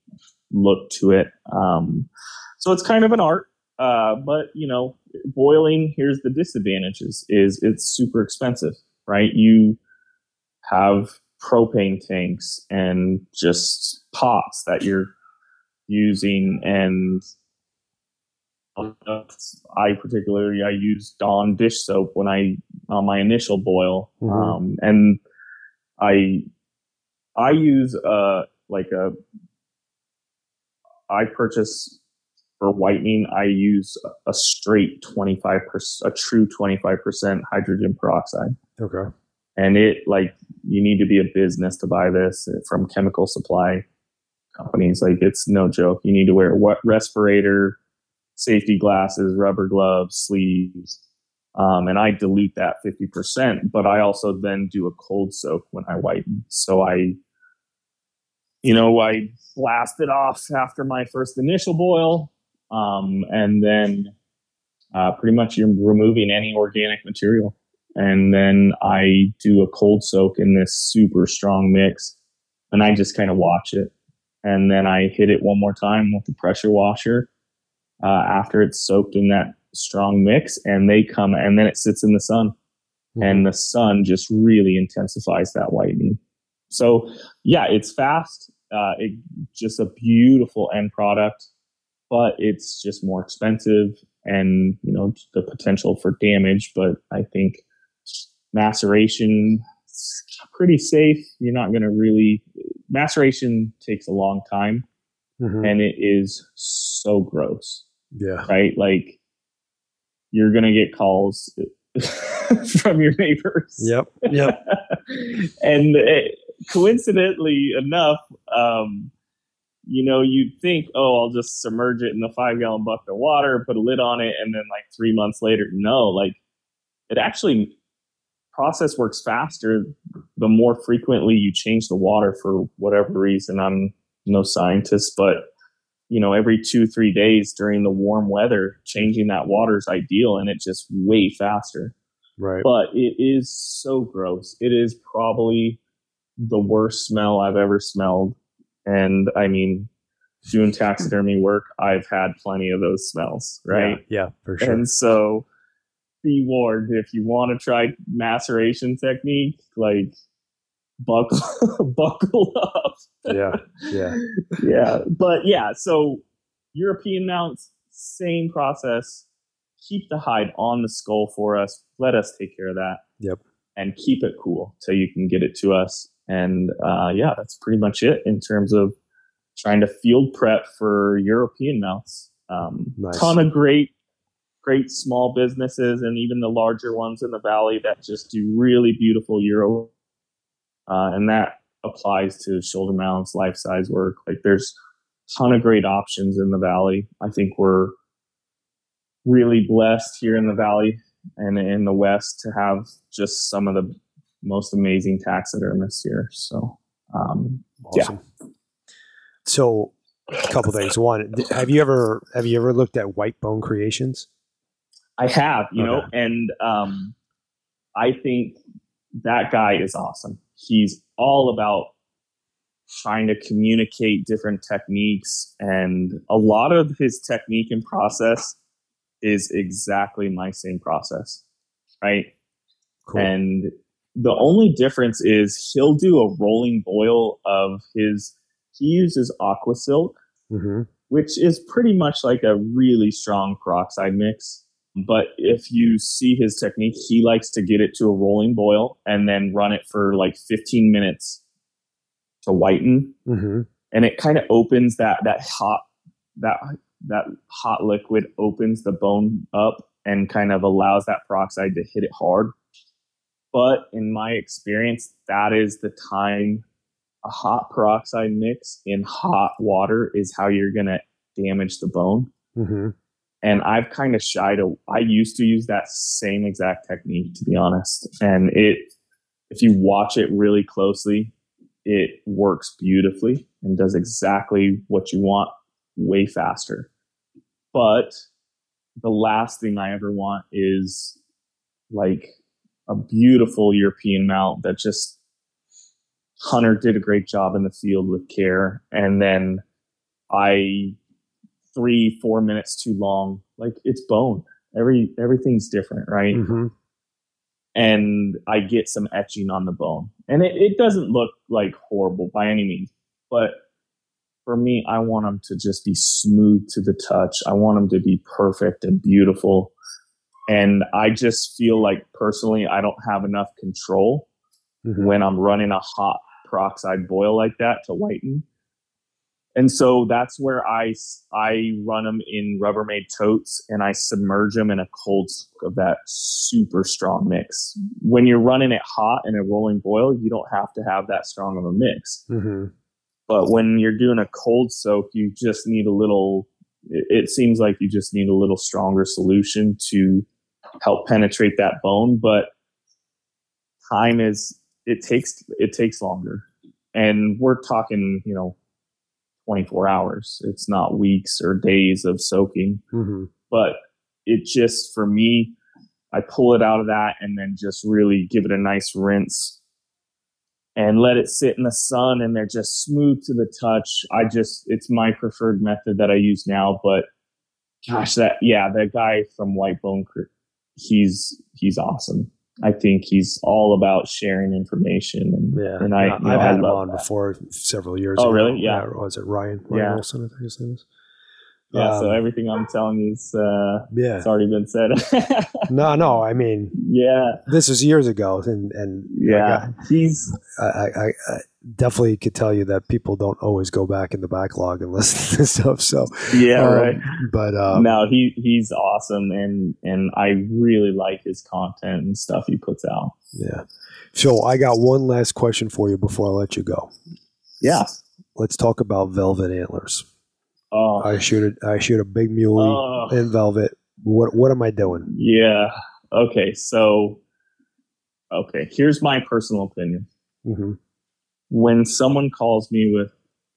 look to it. Um, so it's kind of an art uh, but you know boiling here's the disadvantages is it's super expensive right? You have propane tanks and just pots that you're using and I particularly I use Dawn dish soap when I on my initial boil, Mhm. um, and I I use uh like a I purchase for whitening I use a straight twenty five percent a true twenty five percent hydrogen peroxide. Okay. and it like you need to be a business to buy this from chemical supply companies. Like it's no joke. You need to wear a wet respirator safety glasses rubber gloves sleeves um, and i dilute that 50% but i also then do a cold soak when i whiten. So i you know i blast it off after my first initial boil um, and then uh, pretty much you're removing any organic material. And then I do a cold soak in this super strong mix, and I just kind of watch it, and then I hit it one more time with the pressure washer uh, after it's soaked in that strong mix, and they come, and then it sits in the sun, and the sun just really intensifies that whitening. So yeah, it's fast. Uh, it just a beautiful end product, but it's just more expensive, and you know the potential for damage. But I think maceration pretty safe. You're not going to really maceration takes a long time Mhm. and it is so gross, Yeah. right? Like you're going to get calls *laughs* from your neighbors. Yep. Yep. *laughs* and it, coincidentally enough, um, you know, you'd think, oh, I'll just submerge it in the five gallon bucket of water, put a lid on it, and then like three months later, no, like it actually process works faster the more frequently you change the water for whatever reason. I'm no scientist, but you know, every two, three days during the warm weather, changing that water is ideal and it's just way faster Right. but it is so gross. It is probably the worst smell I've ever smelled. And I mean, doing taxidermy *laughs* work, I've had plenty of those smells, right? Yeah, yeah, for sure. And so be warned if you want to try maceration technique, like buckle *laughs* buckle up. Yeah. Yeah. *laughs* yeah. But yeah, so European mounts, same process. Keep the hide on the skull for us. Let us take care of that. Yep. And keep it cool till you can get it to us. And uh, yeah, that's pretty much it in terms of trying to field prep for European mounts. Um, Nice. Ton of great great small businesses and even the larger ones in the valley that just do really beautiful euro. Uh, and that applies to shoulder mounts, life size work. Like there's a ton of great options in the valley. I think we're really blessed here in the valley and in the west to have just some of the most amazing taxidermists here. So, um, awesome. yeah. So, a couple things. One, have you ever have you ever looked at White Bone Creations? I have, you okay. know, and um, I think that guy is awesome. He's all about trying to communicate different techniques, and a lot of his technique and process is exactly my same process, right? Cool. And the only difference is he'll do a rolling boil of his. He uses aqua silk, mm-hmm. which is pretty much like a really strong peroxide mix. But if you see his technique, he likes to get it to a rolling boil and then run it for like 15 minutes to whiten. Mm-hmm. And it kind of opens that that hot that that hot liquid opens the bone up and kind of allows that peroxide to hit it hard. But in my experience, that is the time a hot peroxide mix in hot water is how you're going to damage the bone. Mm-hmm. And I've kind of shied. I used to use that same exact technique, to be honest. And it, if you watch it really closely, it works beautifully and does exactly what you want way faster. But the last thing I ever want is like a beautiful European mount that just Hunter did a great job in the field with care. And then I three, four minutes too long. Like it's bone. Every everything's different, right? Mm-hmm. And I get some etching on the bone. And it, it doesn't look like horrible by any means. But for me, I want them to just be smooth to the touch. I want them to be perfect and beautiful. And I just feel like personally, I don't have enough control mm-hmm. when I'm running a hot peroxide boil like that to whiten. And so that's where I, I run them in Rubbermaid totes and I submerge them in a cold of that super strong mix. When you're running it hot in a rolling boil, you don't have to have that strong of a mix. Mm-hmm. But when you're doing a cold soak, you just need a little, it, it seems like you just need a little stronger solution to help penetrate that bone. But time is, it takes, it takes longer. And we're talking, you know, 24 hours. It's not weeks or days of soaking. Mm-hmm. But it just, for me, I pull it out of that and then just really give it a nice rinse and let it sit in the sun and they're just smooth to the touch. I just, it's my preferred method that I use now. But gosh, that, yeah, that guy from White Bone, Crew, he's, he's awesome. I think he's all about sharing information. And, yeah, and I, yeah, I've had him on that. before several years oh, ago. really? Yeah. yeah. Was it Ryan? Ryan yeah. Wilson, I think his name is. Yeah, um, so everything I'm telling you is uh, yeah, it's already been said. *laughs* no, no, I mean, yeah, this was years ago, and and yeah, got, he's I, I, I, definitely could tell you that people don't always go back in the backlog and *laughs* listen to stuff. So yeah, um, right. But um, no, he he's awesome, and and I really like his content and stuff he puts out. Yeah. So I got one last question for you before I let you go. Yeah. Let's talk about velvet antlers. Oh. I shoot a I shoot a big muley oh. in velvet. What what am I doing? Yeah. Okay. So okay, here's my personal opinion. Mm-hmm. When someone calls me with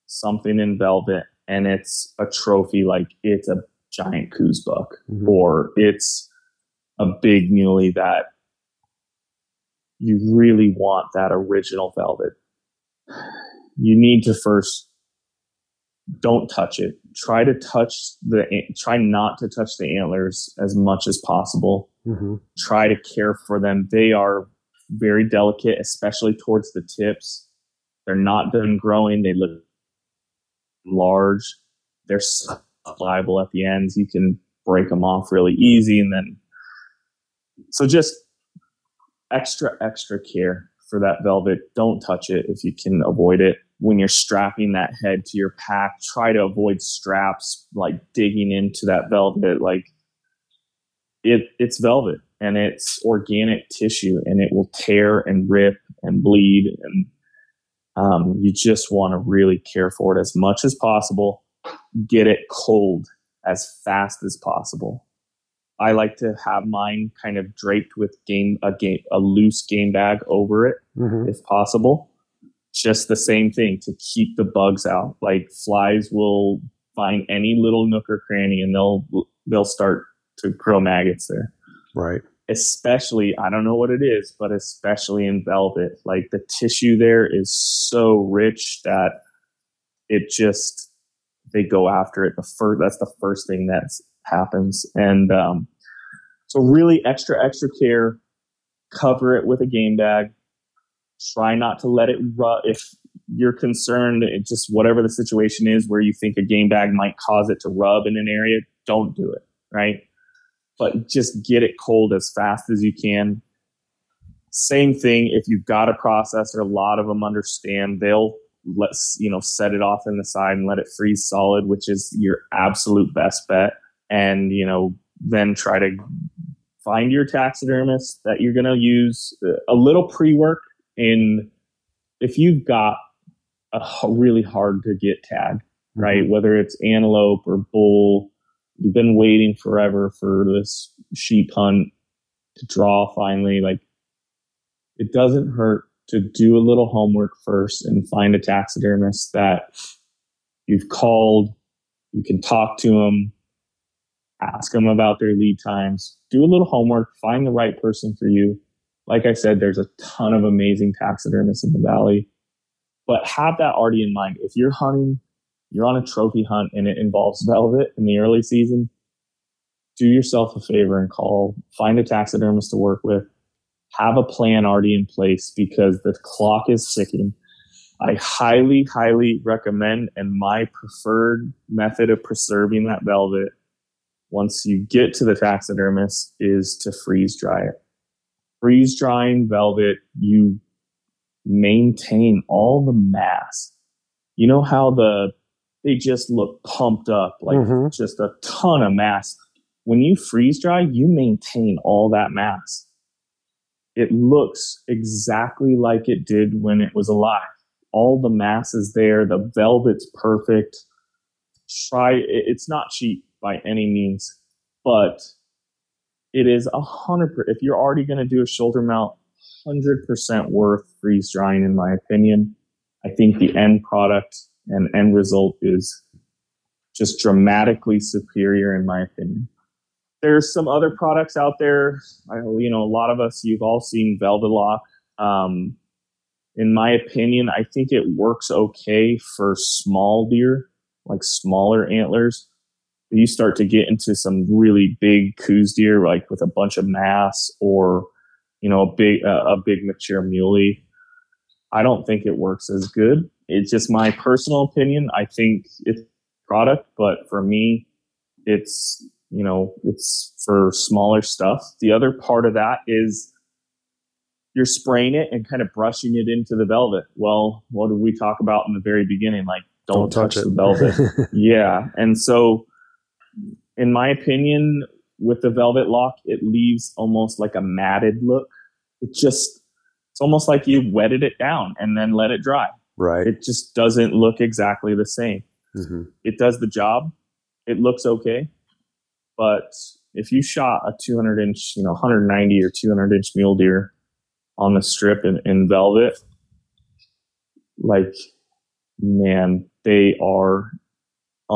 something in velvet and it's a trophy, like it's a giant Coues buck mm-hmm. or it's a big muley that you really want that original velvet, you need to first don't touch it. Try to touch the, try not to touch the antlers as much as possible. Mm-hmm. Try to care for them. They are very delicate, especially towards the tips. They're not done growing. They look large. They're pliable at the ends. You can break them off really easy. And then, so just extra, extra care for that velvet. Don't touch it if you can avoid it when you're strapping that head to your pack, try to avoid straps like digging into that velvet. Like it it's velvet and it's organic tissue and it will tear and rip and bleed and um, you just want to really care for it as much as possible get it cold as fast as possible i like to have mine kind of draped with game a game a loose game bag over it Mhm. if possible just the same thing to keep the bugs out like flies will find any little nook or cranny and they'll they'll start to grow maggots there Right. especially I don't know what it is, but especially in velvet, like the tissue there is so rich that it just they go after it. The first that's the first thing that happens, and um, so really extra extra care. Cover it with a game bag. Try not to let it rub. If you're concerned, just whatever the situation is where you think a game bag might cause it to rub in an area, don't do it. Right but just get it cold as fast as you can. Same thing if you've got a processor, a lot of them understand they'll let's you know set it off in the side and let it freeze solid, which is your absolute best bet. And you know then try to find your taxidermist that you're going to use uh, a little pre-work in if you've got a really hard to get tag right? Mm-hmm. Whether it's antelope or bull you've been waiting forever for this sheep hunt to draw finally like it doesn't hurt to do a little homework first and find a taxidermist that you've called you can talk to them ask them about their lead times do a little homework find the right person for you like i said there's a ton of amazing taxidermists in the valley but have that already in mind if you're hunting you're on a trophy hunt and it involves *laughs* velvet in the early season, do yourself a favor and call, find a taxidermist to work with, have a plan already in place because the clock is ticking. I highly, highly recommend, and my preferred method of preserving that velvet once you get to the taxidermist is to freeze dry it. Freeze drying velvet, you maintain all the mass. You know how the they just look pumped up, like Mhm. just a ton of mass. When you freeze dry, you maintain all that mass. It looks exactly like it did when it was alive. All the mass is there. The velvet's perfect. Try. It's not cheap by any means, but it is a hundred. If you're already going to do a shoulder mount, hundred percent worth freeze drying, in my opinion. I think the end product and end result is just dramatically superior in my opinion. There's some other products out there. I, you know, a lot of us, you've all seen Velvet Lock. Um, in my opinion, I think it works okay for small deer, like smaller antlers. You start to get into some really big Coues deer, like with a bunch of mass or, you know, a big, uh, a big mature muley. I don't think it works as good. It's just my personal opinion. I think it's product, but for me, it's you know it's for smaller stuff. The other part of that is you're spraying it and kind of brushing it into the velvet. Well, what did we talk about in the very beginning? Like don't, touch, the velvet. *laughs* yeah, and so in my opinion, with the velvet lock, it leaves almost like a matted look. It just it's almost like you wetted it down and then let it dry. right. It just doesn't look exactly the same. Mhm. It does the job. It looks okay. But if you shot a 200 inch, you know, 190 or 200 inch mule deer on the strip in, in velvet, like, man, they are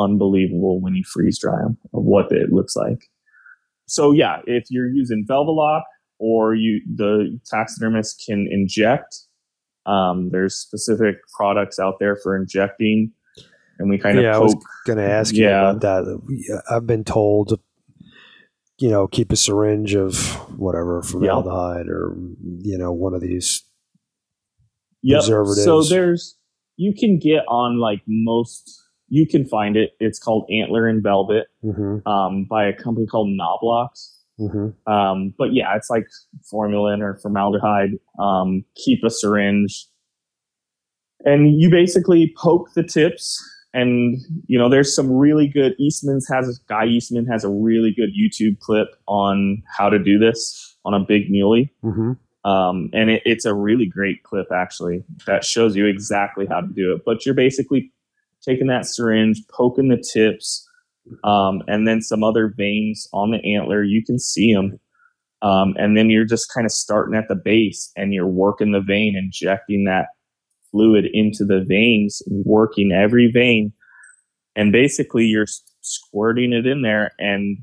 unbelievable when you freeze dry them of what it looks like. So yeah, if you're using Velvelock or you the taxidermist can inject, um, there's specific products out there for injecting, and we kind of yeah, I was going to ask you Yeah. about that. I've been told, you know, keep a syringe of whatever formaldehyde or you know one of these. Yep. So there's you can get on like most. You can find it. It's called Antler and Velvet hmm um, by a company called Knoblox. hmm Um, but yeah, it's like formalin or formaldehyde. Um, keep a syringe, and you basically poke the tips and you know, there's some really good. Eastman's has Guy Eastman has a really good YouTube clip on how to do this on a big muley. Mm-hmm. Um, and it, it's a really great clip actually that shows you exactly how to do it. But you're basically taking that syringe, poking the tips, um, and then some other veins on the antler. You can see them. Um, and then you're just kind of starting at the base and you're working the vein, injecting that fluid into the veins, working every vein. And basically you're squirting it in there and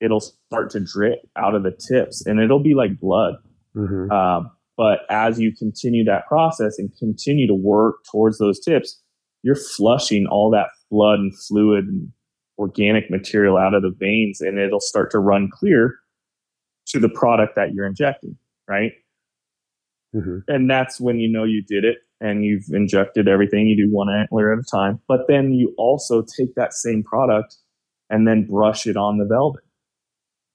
it'll start to drip out of the tips and it'll be like blood. Mm-hmm. Uh, but as you continue that process and continue to work towards those tips, you're flushing all that blood and fluid and organic material out of the veins and it'll start to run clear to the product that you're injecting, right? Mm-hmm. And that's when you know you did it and you've injected everything. You do one antler at a time. But then you also take that same product and then brush it on the velvet,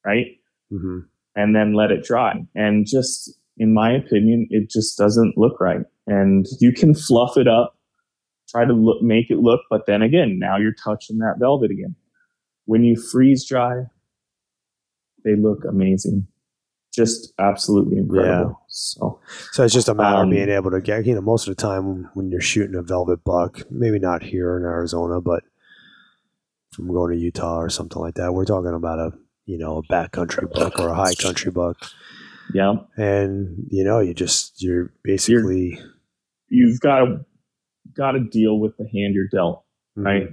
right? Mm-hmm. And then let it dry. And just, in my opinion, it just doesn't look right. And you can fluff it up, try to look, make it look, but then again, now you're touching that velvet again. When you freeze dry, they look amazing. Just absolutely incredible. Yeah. So, So it's just a matter Um, of being able to get, you know, most of the time when you're shooting a velvet buck, maybe not here in Arizona, but from going to Utah or something like that, we're talking about a, you know, a backcountry buck or a high country buck. yeah, And, you know, you just, you're basically, you've got to got to deal with the hand you're dealt. mm-hmm. Right.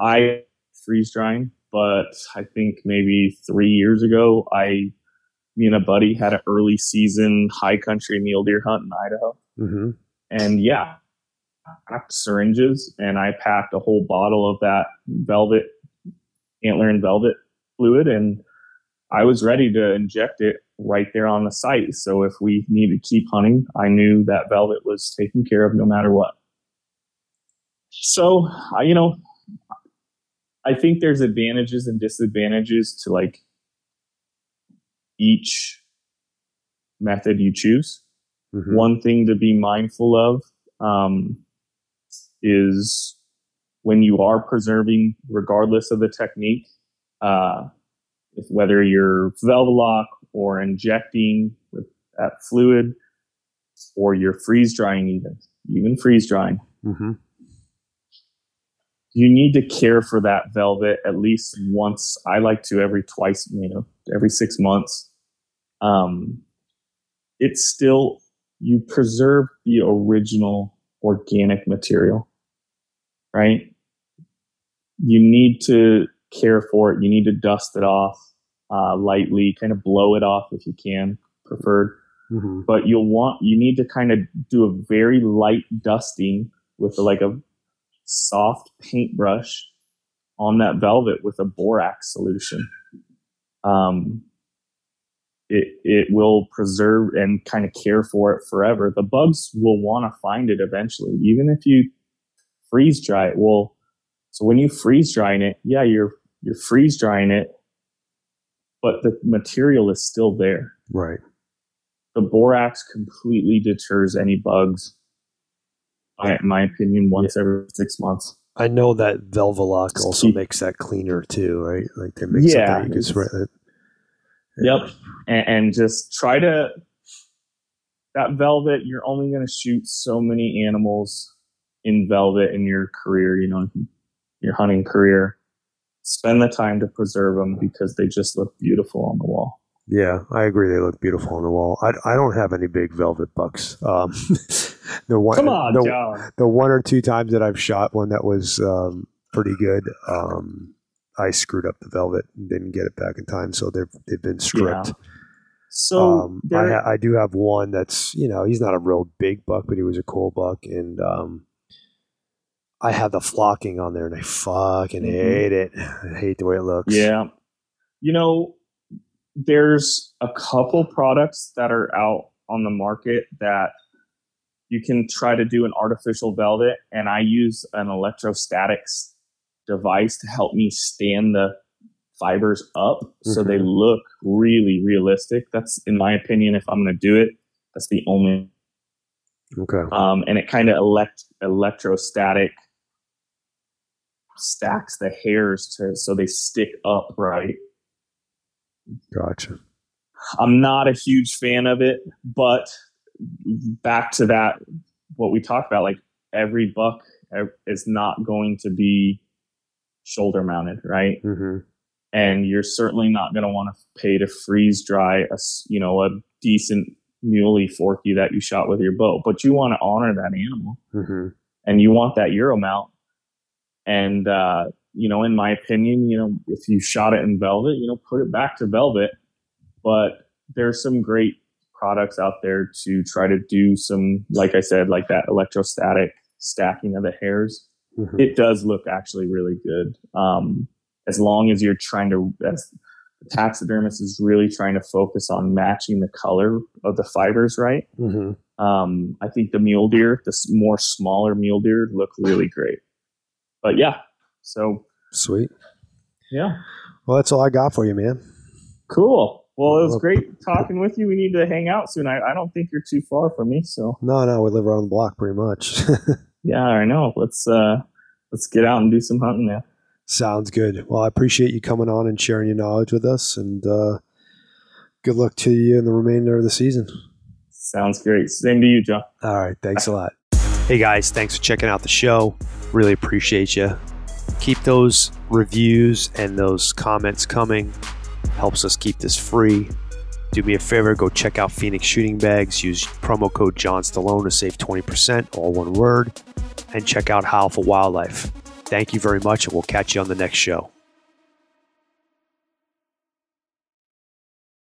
I freeze drying, but I think maybe three years ago, I, me and a buddy had an early season high country mule deer hunt in Idaho. hmm And yeah, I packed syringes and I packed a whole bottle of that velvet, antler and velvet fluid. And I was ready to inject it right there on the site. So if we needed to keep hunting, I knew that velvet was taken care of no matter what. So, I, you know, I think there's advantages and disadvantages to like each method you choose. Hmm one thing to be mindful of um, is when you are preserving, regardless of the technique, uh, if whether you're Velvelock or injecting with that fluid, or you're freeze drying, even even freeze drying, hmm you need to care for that velvet at least once. I like to every twice, you know, every six months. Um, it's still you preserve the original organic material, right? You need to care for it. You need to dust it off uh, lightly, kind of blow it off if you can, preferred. hmm But you'll want you need to kind of do a very light dusting with like a soft paintbrush on that velvet with a borax solution. Um, it it will preserve and kind of care for it forever. The bugs will want to find it eventually, even if you freeze dry it. Well, so when you freeze drying it, yeah, you're you're freeze drying it, but the material is still there. Right. The borax completely deters any bugs. In my opinion, once every six months. I know that Velvelock Just also makes that cleaner too, right? Like they make Yeah, something you can spray it. Yep. And, and just try to that velvet. You're only going to shoot so many animals in velvet in your career. You know, your hunting career. Spend the time to preserve them because they just look beautiful on the wall. Yeah, I agree. They look beautiful on the wall. I, I don't have any big velvet bucks. Um, *laughs* the one, Come on, the, John. the one or two times that I've shot one that was um, pretty good, um, I screwed up the velvet and didn't get it back in time, so they've they've been stripped. So um, I, ha- I do have one that's you know he's not a real big buck, but he was a cool buck, and um, I had the flocking on there, and I fucking Mhm. hate it. I hate the way it looks. Yeah. You know, there's a couple products that are out on the market that you can try to do an artificial velvet, and I use an electrostatics device to help me stand the fibers up so they Mhm. look really realistic. That's, in my opinion, if I'm going to do it, that's the only Okay. um, and it kind of elect electrostatic stacks the hairs to so they stick up right. Gotcha. I'm not a huge fan of it, but back to that, what we talked about, like every buck is not going to be shoulder mounted, right? Mm-hmm. And you're certainly not going to want to pay to freeze dry a, you know, a decent muley forky that you shot with your bow, but you want to honor that animal Mm-hmm. and you want that Euro mount. And, uh, you know, in my opinion, you know, if you shot it in velvet, you know, put it back to velvet. But there's some great products out there to try to do some, like I said, like that electrostatic stacking of the hairs. Mm-hmm. It does look actually really good. Um, as long as you're trying to, as the taxidermist is really trying to focus on matching the color of the fibers right. Mm-hmm. Um, I think the mule deer, the more smaller mule deer, look really great. But yeah, so Sweet. yeah, Well, that's all I got for you, man. cool. Well, it was great talking with you. We need to hang out soon. I, I don't think you're too far from me, so No, no, we live around the block pretty much. *laughs* yeah, I know. Let's uh, let's get out and do some hunting now. Sounds good. Well, I appreciate you coming on and sharing your knowledge with us, and uh, good luck to you in the remainder of the season. Sounds great. Same to you, John. All right. Thanks a lot. Hey, guys. Thanks for checking out the show. Really appreciate you. Keep those reviews and those comments coming. Helps us keep this free. Do me a favor, go check out Phoenix Shooting Bags. Use promo code John Stallone to save 20%, all one word. And check out Howl for Wildlife. Thank you very much, and we'll catch you on the next show.